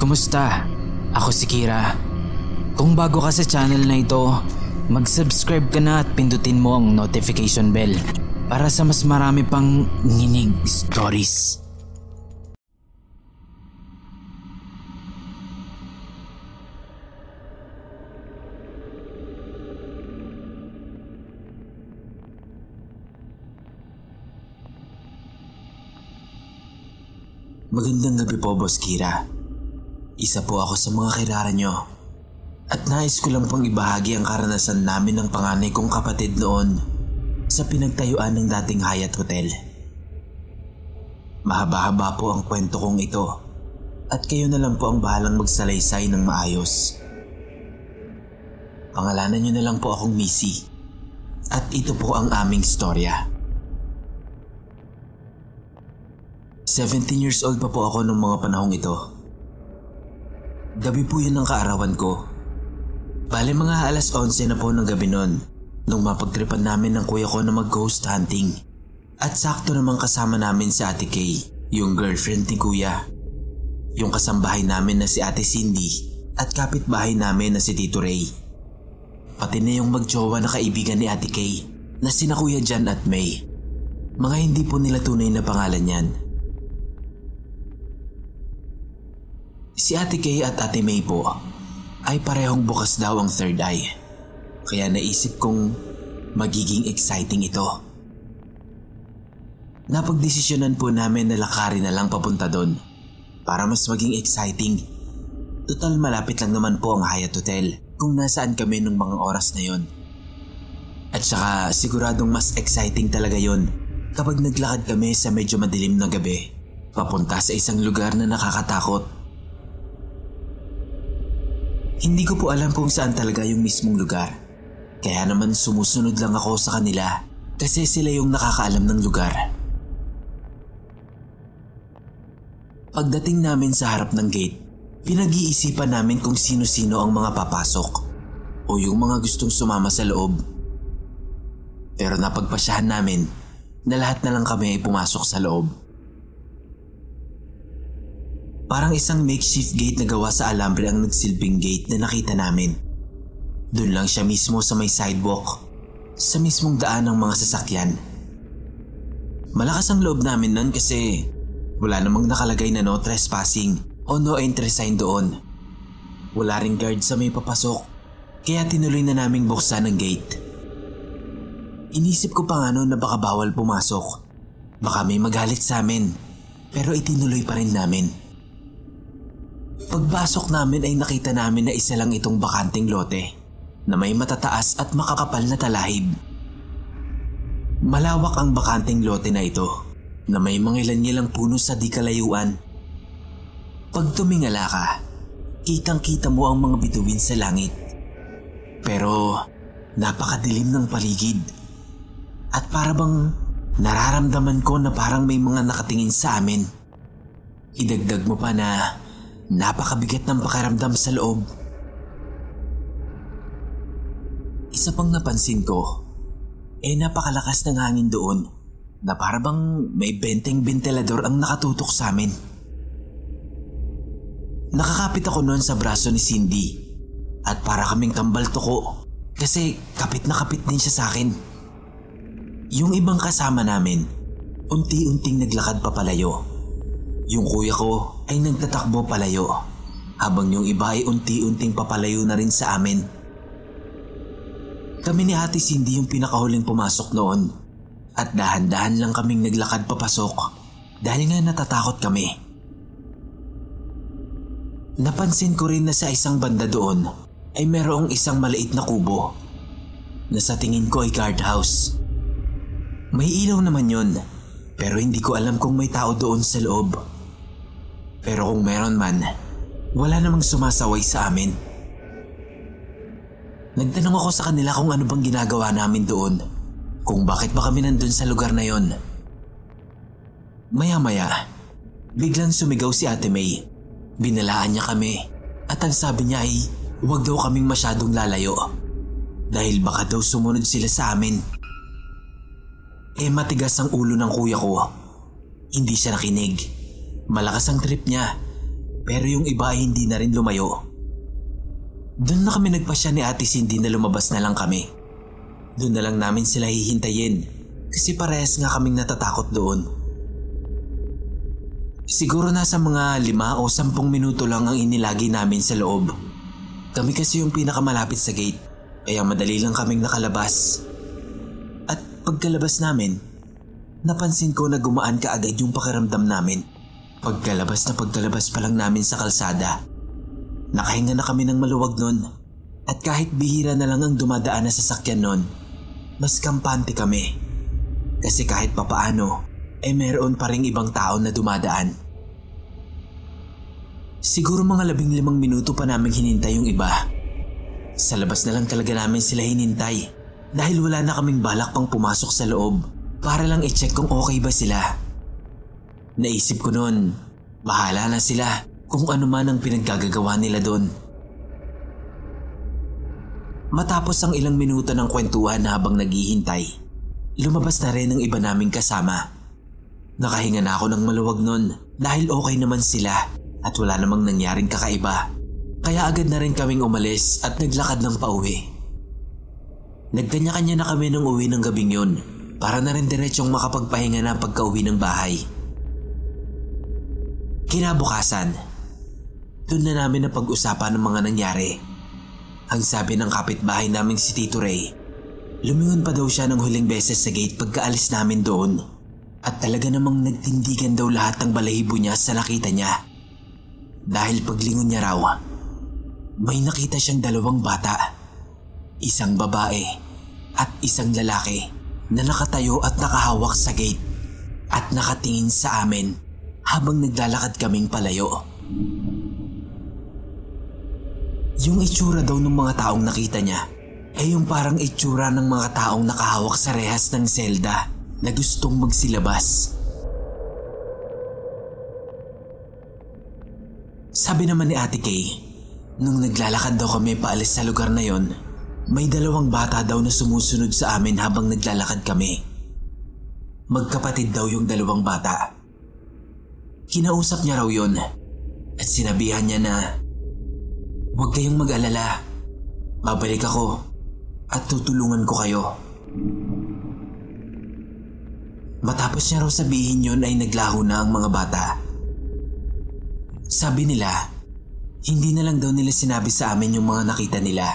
Kumusta? Ako si Kira. Kung bago ka sa channel na ito, mag-subscribe ka na at pindutin mo ang notification bell para sa mas marami pang nginig stories. Magandang gabi po, Boss Kira. Isa po ako sa mga kilala nyo. At nais ko lang pong ibahagi ang karanasan namin ng panganay kong kapatid noon sa pinagtayuan ng dating Hyatt Hotel. Mahaba-haba po ang kwento kong ito at kayo na lang po ang bahalang magsalaysay ng maayos. Pangalanan nyo na lang po akong Missy at ito po ang aming storya. 17 years old pa po ako nung mga panahong ito. Gabi po yun ang kaarawan ko. Bale mga alas 11 na po ng gabi nun nung mapagtripan namin ng kuya ko na mag-ghost hunting. At sakto namang kasama namin si Ate Kay, yung girlfriend ni kuya. Yung kasambahay namin na si Ate Cindy at kapitbahay namin na si Tito Ray. Pati na yung magjowa na kaibigan ni Ate Kay na sina Kuya Jan at May. Mga hindi po nila tunay na pangalan yan. Si Ate Kay at Ate May po ay parehong bukas daw ang third eye. Kaya naisip kong magiging exciting ito. Napagdesisyonan po namin na lakarin na lang papunta doon para mas maging exciting. Total malapit lang naman po ang Hyatt Hotel kung nasaan kami nung mga oras na yon. At saka siguradong mas exciting talaga yon kapag naglakad kami sa medyo madilim na gabi papunta sa isang lugar na nakakatakot hindi ko po alam kung saan talaga yung mismong lugar. Kaya naman sumusunod lang ako sa kanila kasi sila yung nakakaalam ng lugar. Pagdating namin sa harap ng gate, pinag-iisipan namin kung sino-sino ang mga papasok o yung mga gustong sumama sa loob. Pero napagpasyahan namin na lahat na lang kami ay pumasok sa loob. Parang isang makeshift gate na gawa sa alambre ang nagsilbing gate na nakita namin. Doon lang siya mismo sa may sidewalk, sa mismong daan ng mga sasakyan. Malakas ang loob namin nun kasi wala namang nakalagay na no trespassing o no entry sign doon. Wala ring guard sa may papasok, kaya tinuloy na naming buksan ang gate. Inisip ko pa nga noon na baka bawal pumasok. Baka may magalit sa amin, pero itinuloy pa rin namin. Pagpasok namin ay nakita namin na isa lang itong bakanting lote na may matataas at makakapal na talahib. Malawak ang bakanting lote na ito na may mga ilan puno sa di kalayuan. Pag tumingala ka, kitang-kita mo ang mga bituin sa langit. Pero napakadilim ng paligid. At para nararamdaman ko na parang may mga nakatingin sa amin. Idagdag mo pa na napakabigat ng pakiramdam sa loob. Isa pang napansin ko, eh napakalakas ng hangin doon na parabang may benteng ventilador ang nakatutok sa amin. Nakakapit ako noon sa braso ni Cindy at para kaming kambal tuko kasi kapit na kapit din siya sa akin. Yung ibang kasama namin, unti-unting naglakad papalayo. Yung kuya ko ay nagtatakbo palayo habang yung iba ay unti-unting papalayo na rin sa amin. Kami ni Ate Cindy yung pinakahuling pumasok noon at dahan-dahan lang kaming naglakad papasok dahil nga natatakot kami. Napansin ko rin na sa isang banda doon ay merong isang maliit na kubo na sa tingin ko ay guardhouse. May ilaw naman yun pero hindi ko alam kung may tao doon sa loob. Pero kung meron man, wala namang sumasaway sa amin. Nagtanong ako sa kanila kung ano bang ginagawa namin doon. Kung bakit ba kami nandun sa lugar na yon. Maya-maya, biglang sumigaw si Ate May. Binalaan niya kami at ang sabi niya ay huwag daw kaming masyadong lalayo. Dahil baka daw sumunod sila sa amin. Eh matigas ang ulo ng kuya ko. Hindi siya nakinig. Malakas ang trip niya. Pero yung iba hindi na rin lumayo. Doon na kami nagpasya ni Ate Cindy na lumabas na lang kami. Doon na lang namin sila hihintayin kasi parehas nga kaming natatakot doon. Siguro nasa mga lima o sampung minuto lang ang inilagi namin sa loob. Kami kasi yung pinakamalapit sa gate kaya madali lang kaming nakalabas. At pagkalabas namin, napansin ko na gumaan kaagad yung pakiramdam namin. Pagkalabas na pagkalabas pa lang namin sa kalsada, nakahinga na kami ng maluwag nun. At kahit bihira na lang ang dumadaan na sasakyan nun, mas kampante kami. Kasi kahit papaano, eh meron pa rin ibang tao na dumadaan. Siguro mga labing limang minuto pa namin hinintay yung iba. Sa labas na lang talaga namin sila hinintay dahil wala na kaming balak pang pumasok sa loob para lang i-check kung okay ba sila. Naisip ko noon, bahala na sila kung ano man ang pinaggagawa nila doon. Matapos ang ilang minuto ng kwentuhan habang naghihintay, lumabas na rin ang iba naming kasama. Nakahinga na ako ng maluwag nun dahil okay naman sila at wala namang nangyaring kakaiba. Kaya agad na rin kaming umalis at naglakad ng pauwi. Nagkanya-kanya na kami ng uwi ng gabing yun para na rin diretsyong makapagpahinga na pagka-uwi ng bahay. Kinabukasan, doon na namin na pag-usapan ng mga nangyari. Ang sabi ng kapitbahay naming si Tito Ray, lumingon pa daw siya ng huling beses sa gate pagkaalis namin doon. At talaga namang nagtindigan daw lahat ng balahibo niya sa nakita niya. Dahil paglingon niya raw, may nakita siyang dalawang bata. Isang babae at isang lalaki na nakatayo at nakahawak sa gate at nakatingin sa amin habang naglalakad kaming palayo. Yung itsura daw ng mga taong nakita niya ay yung parang itsura ng mga taong nakahawak sa rehas ng selda na gustong magsilabas. Sabi naman ni Ate Kay, nung naglalakad daw kami paalis sa lugar na yon, may dalawang bata daw na sumusunod sa amin habang naglalakad kami. Magkapatid daw yung dalawang bata. Kinausap niya raw yon at sinabihan niya na Huwag kayong mag-alala. Babalik ako at tutulungan ko kayo. Matapos niya raw sabihin yon ay naglaho na ang mga bata. Sabi nila, hindi na lang daw nila sinabi sa amin yung mga nakita nila.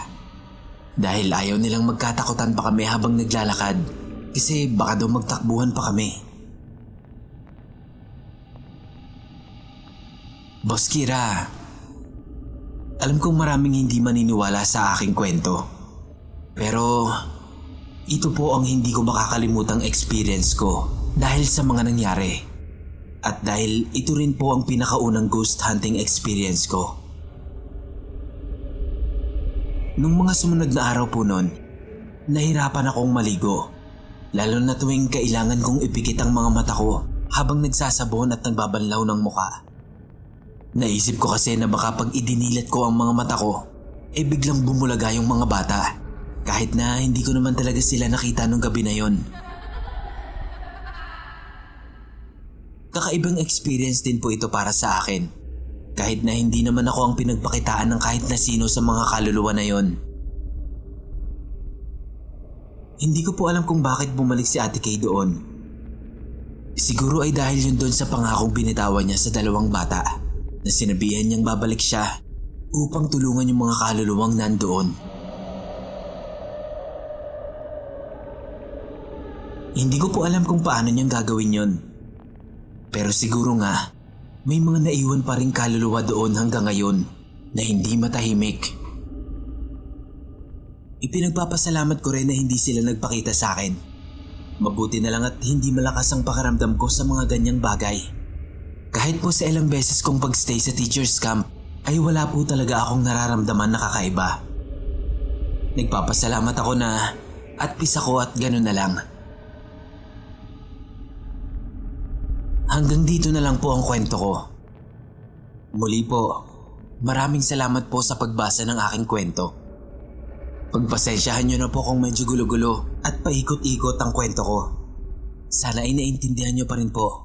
Dahil ayaw nilang magkatakutan pa kami habang naglalakad kasi baka daw magtakbuhan pa kami. Boss Kira, alam kong maraming hindi maniniwala sa aking kwento. Pero ito po ang hindi ko makakalimutang experience ko dahil sa mga nangyari. At dahil ito rin po ang pinakaunang ghost hunting experience ko. Nung mga sumunod na araw po noon, nahirapan akong maligo. Lalo na tuwing kailangan kong ipikit ang mga mata ko habang nagsasabon at nagbabanlaw ng muka. Naisip ko kasi na baka pag idinilat ko ang mga mata ko, eh biglang bumulaga yung mga bata. Kahit na hindi ko naman talaga sila nakita nung gabi na yon. Kakaibang experience din po ito para sa akin. Kahit na hindi naman ako ang pinagpakitaan ng kahit na sino sa mga kaluluwa na yon. Hindi ko po alam kung bakit bumalik si Ate Kay doon. Siguro ay dahil yun doon sa pangakong binitawan niya sa dalawang bata na sinabihan niyang babalik siya upang tulungan yung mga kaluluwang nandoon. Hindi ko po alam kung paano niyang gagawin yon. Pero siguro nga, may mga naiwan pa rin kaluluwa doon hanggang ngayon na hindi matahimik. Ipinagpapasalamat ko rin na hindi sila nagpakita sa akin. Mabuti na lang at hindi malakas ang pakaramdam ko sa mga ganyang bagay. Kahit po sa ilang beses kong pagstay sa teacher's camp, ay wala po talaga akong nararamdaman na kakaiba. Nagpapasalamat ako na at peace ako at gano'n na lang. Hanggang dito na lang po ang kwento ko. Muli po, maraming salamat po sa pagbasa ng aking kwento. Pagpasensyahan nyo na po kung medyo gulo-gulo at paikot-ikot ang kwento ko. Sana ay naintindihan nyo pa rin po.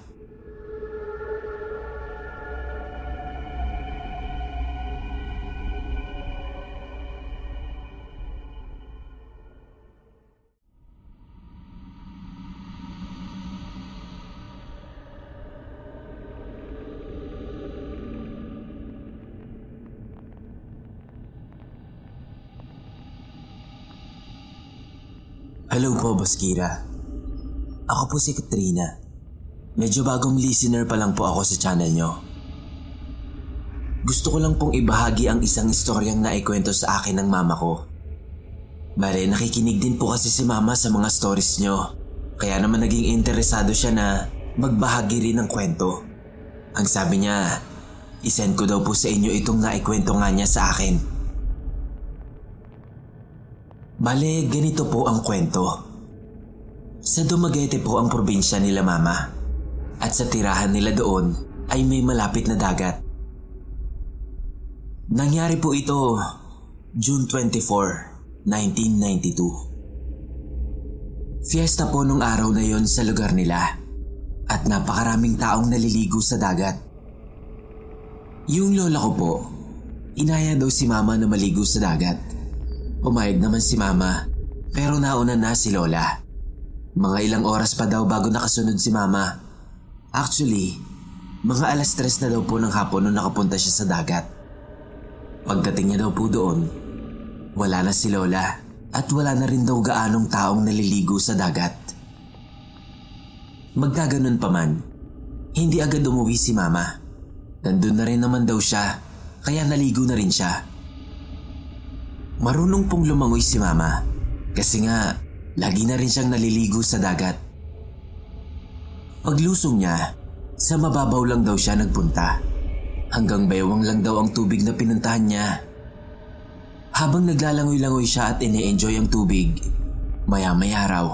Hello po, Boss Kira. Ako po si Katrina. Medyo bagong listener pa lang po ako sa channel nyo. Gusto ko lang pong ibahagi ang isang istoryang naikwento sa akin ng mama ko. Bale, nakikinig din po kasi si mama sa mga stories nyo. Kaya naman naging interesado siya na magbahagi rin ng kwento. Ang sabi niya, isend ko daw po sa inyo itong naikwento nga niya sa akin. Bale, ganito po ang kwento. Sa Dumaguete po ang probinsya nila mama. At sa tirahan nila doon ay may malapit na dagat. Nangyari po ito June 24, 1992. Fiesta po nung araw na yon sa lugar nila at napakaraming taong naliligo sa dagat. Yung lola ko po, inaya daw si mama na maligo sa dagat. Pumayag naman si mama pero nauna na si lola. Mga ilang oras pa daw bago nakasunod si mama. Actually, mga alas tres na daw po ng hapon nung nakapunta siya sa dagat. Pagdating niya daw po doon, wala na si Lola at wala na rin daw gaanong taong naliligo sa dagat. Magkaganon pa man, hindi agad umuwi si Mama. Nandun na rin naman daw siya, kaya naligo na rin siya. Marunong pong lumangoy si Mama kasi nga lagi na rin siyang naliligo sa dagat. Paglusong niya, Sa mababaw lang daw siya nagpunta. Hanggang baywang lang daw ang tubig na pinuntahan niya. Habang naglalangoy-langoy siya at ine-enjoy ang tubig, maya-maya raw,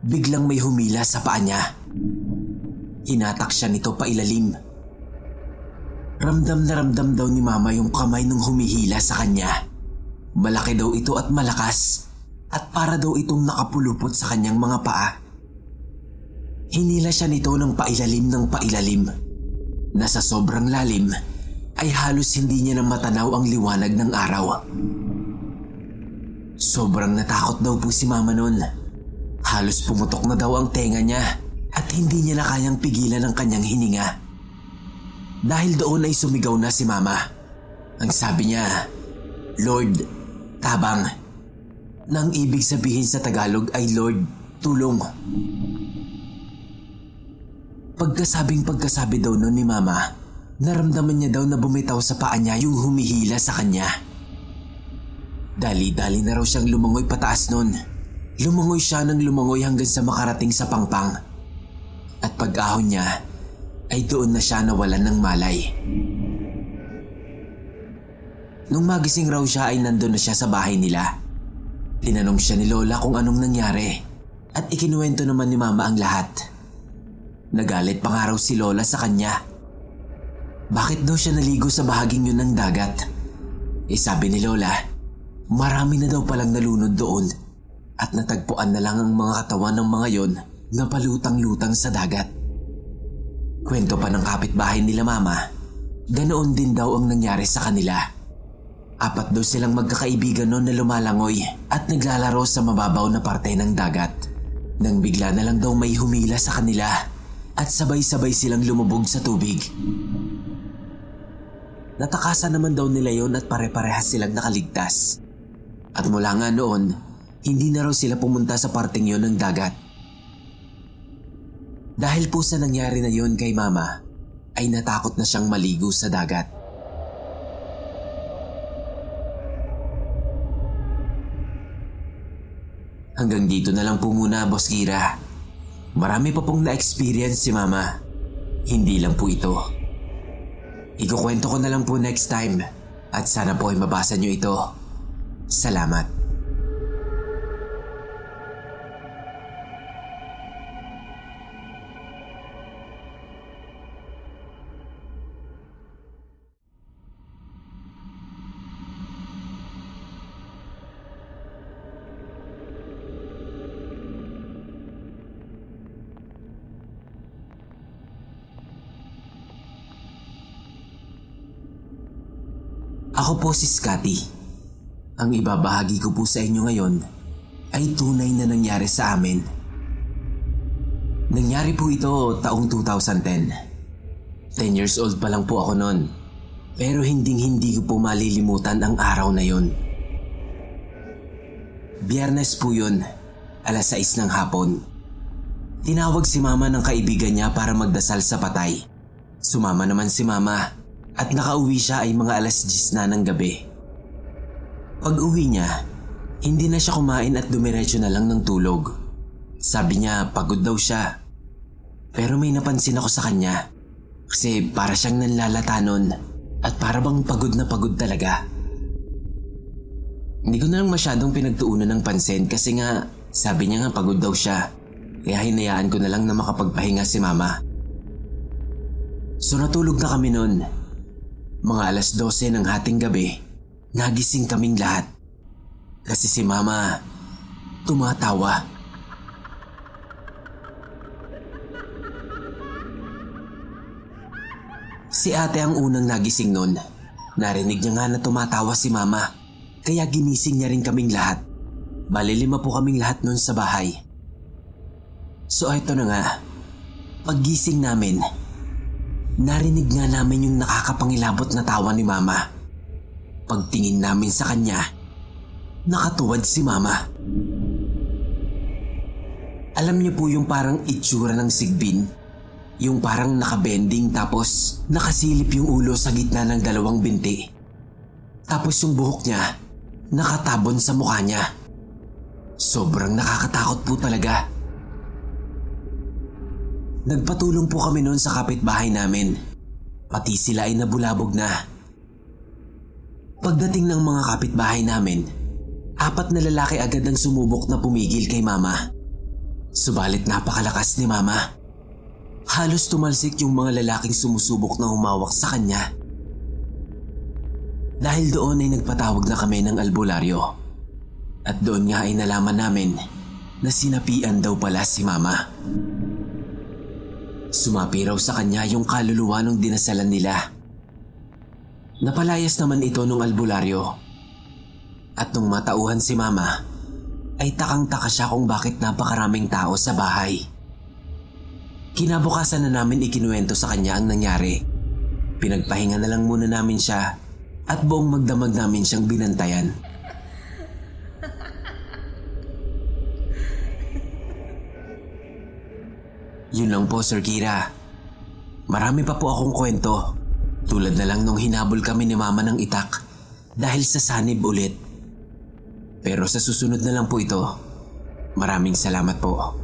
biglang may humila sa paa niya. Hinatak siya nito pa ilalim. Ramdam na ramdam daw ni mama yung kamay nung humihila sa kanya. Malaki daw ito at malakas at para daw itong nakapulupot sa kanyang mga paa. Hinila siya nito ng pailalim ng pailalim na sa sobrang lalim ay halos hindi niya na matanaw ang liwanag ng araw. Sobrang natakot daw po si mama noon. Halos pumutok na daw ang tenga niya at hindi niya na kayang pigilan ang kanyang hininga. Dahil doon ay sumigaw na si mama. Ang sabi niya, Lord, tabang. Nang ibig sabihin sa Tagalog ay Lord, tulong. Pagkasabing pagkasabi daw noon ni mama, naramdaman niya daw na bumitaw sa paa niya yung humihila sa kanya. Dali-dali na raw siyang lumangoy pataas noon. Lumangoy siya ng lumangoy hanggang sa makarating sa pangpang. At pag-ahon niya, ay doon na siya nawalan ng malay. Nung magising raw siya ay nandun na siya sa bahay nila. Tinanong siya ni Lola kung anong nangyari at ikinuwento naman ni Mama ang lahat. Nagalit pa nga raw si Lola sa kanya. Bakit daw siya naligo sa bahaging yun ng dagat? Eh sabi ni Lola, marami na daw palang nalunod doon at natagpuan na lang ang mga katawan ng mga yon na palutang-lutang sa dagat. Kwento pa ng kapitbahay nila mama, ganoon din daw ang nangyari sa kanila. Apat daw silang magkakaibigan noon na lumalangoy at naglalaro sa mababaw na parte ng dagat. Nang bigla na lang daw may humila sa kanila at sabay-sabay silang lumubog sa tubig. Natakasan naman daw nila yon at pare-parehas silang nakaligtas. At mula nga noon, hindi na raw sila pumunta sa parteng yon ng dagat. Dahil po sa nangyari na yon kay mama, ay natakot na siyang maligo sa dagat. Hanggang dito na lang po muna, Boss Kira. Marami pa pong na-experience si Mama. Hindi lang po ito. Ikukwento ko na lang po next time at sana po ay mabasa niyo ito. Salamat. Ako po si Scotty. Ang ibabahagi ko po sa inyo ngayon ay tunay na nangyari sa amin. Nangyari po ito taong 2010. 10 years old pa lang po ako noon. Pero hinding hindi ko po malilimutan ang araw na yon. Biyernes po yun, alas 6 ng hapon. Tinawag si mama ng kaibigan niya para magdasal sa patay. Sumama naman si mama at nakauwi siya ay mga alas 10 na ng gabi. Pag uwi niya, hindi na siya kumain at dumiretso na lang ng tulog. Sabi niya pagod daw siya. Pero may napansin ako sa kanya kasi para siyang nanlalata nun at para bang pagod na pagod talaga. Hindi ko na lang masyadong pinagtuunan ng pansin kasi nga sabi niya nga pagod daw siya. Kaya hinayaan ko na lang na makapagpahinga si mama. So natulog na kami noon. Mga alas 12 ng hating gabi, nagising kaming lahat. Kasi si mama, tumatawa. Si ate ang unang nagising noon. Narinig niya nga na tumatawa si mama. Kaya ginising niya rin kaming lahat. Balilima po kaming lahat noon sa bahay. So eto na nga, paggising namin, narinig nga namin yung nakakapangilabot na tawa ni mama. Pagtingin namin sa kanya, nakatuwad si mama. Alam niyo po yung parang itsura ng sigbin? Yung parang nakabending tapos nakasilip yung ulo sa gitna ng dalawang binti. Tapos yung buhok niya, nakatabon sa mukha niya. Sobrang nakakatakot po talaga. Nagpatulong po kami noon sa kapitbahay namin. Pati sila ay nabulabog na. Pagdating ng mga kapitbahay namin, apat na lalaki agad ang sumubok na pumigil kay mama. Subalit napakalakas ni mama. Halos tumalsik yung mga lalaking sumusubok na humawak sa kanya. Dahil doon ay nagpatawag na kami ng albularyo. At doon nga ay nalaman namin na sinapian daw pala si mama. Sumapi raw sa kanya yung kaluluwa nung dinasalan nila. Napalayas naman ito nung albularyo. At nung matauhan si mama, ay takang-taka siya kung bakit napakaraming tao sa bahay. Kinabukasan na namin ikinuwento sa kanya ang nangyari. Pinagpahinga na lang muna namin siya at buong magdamag namin siyang binantayan. Yun lang po, Sir Kira. Marami pa po akong kwento. Tulad na lang nung hinabol kami ni Mama ng itak dahil sa sanib ulit. Pero sa susunod na lang po ito. Maraming salamat po.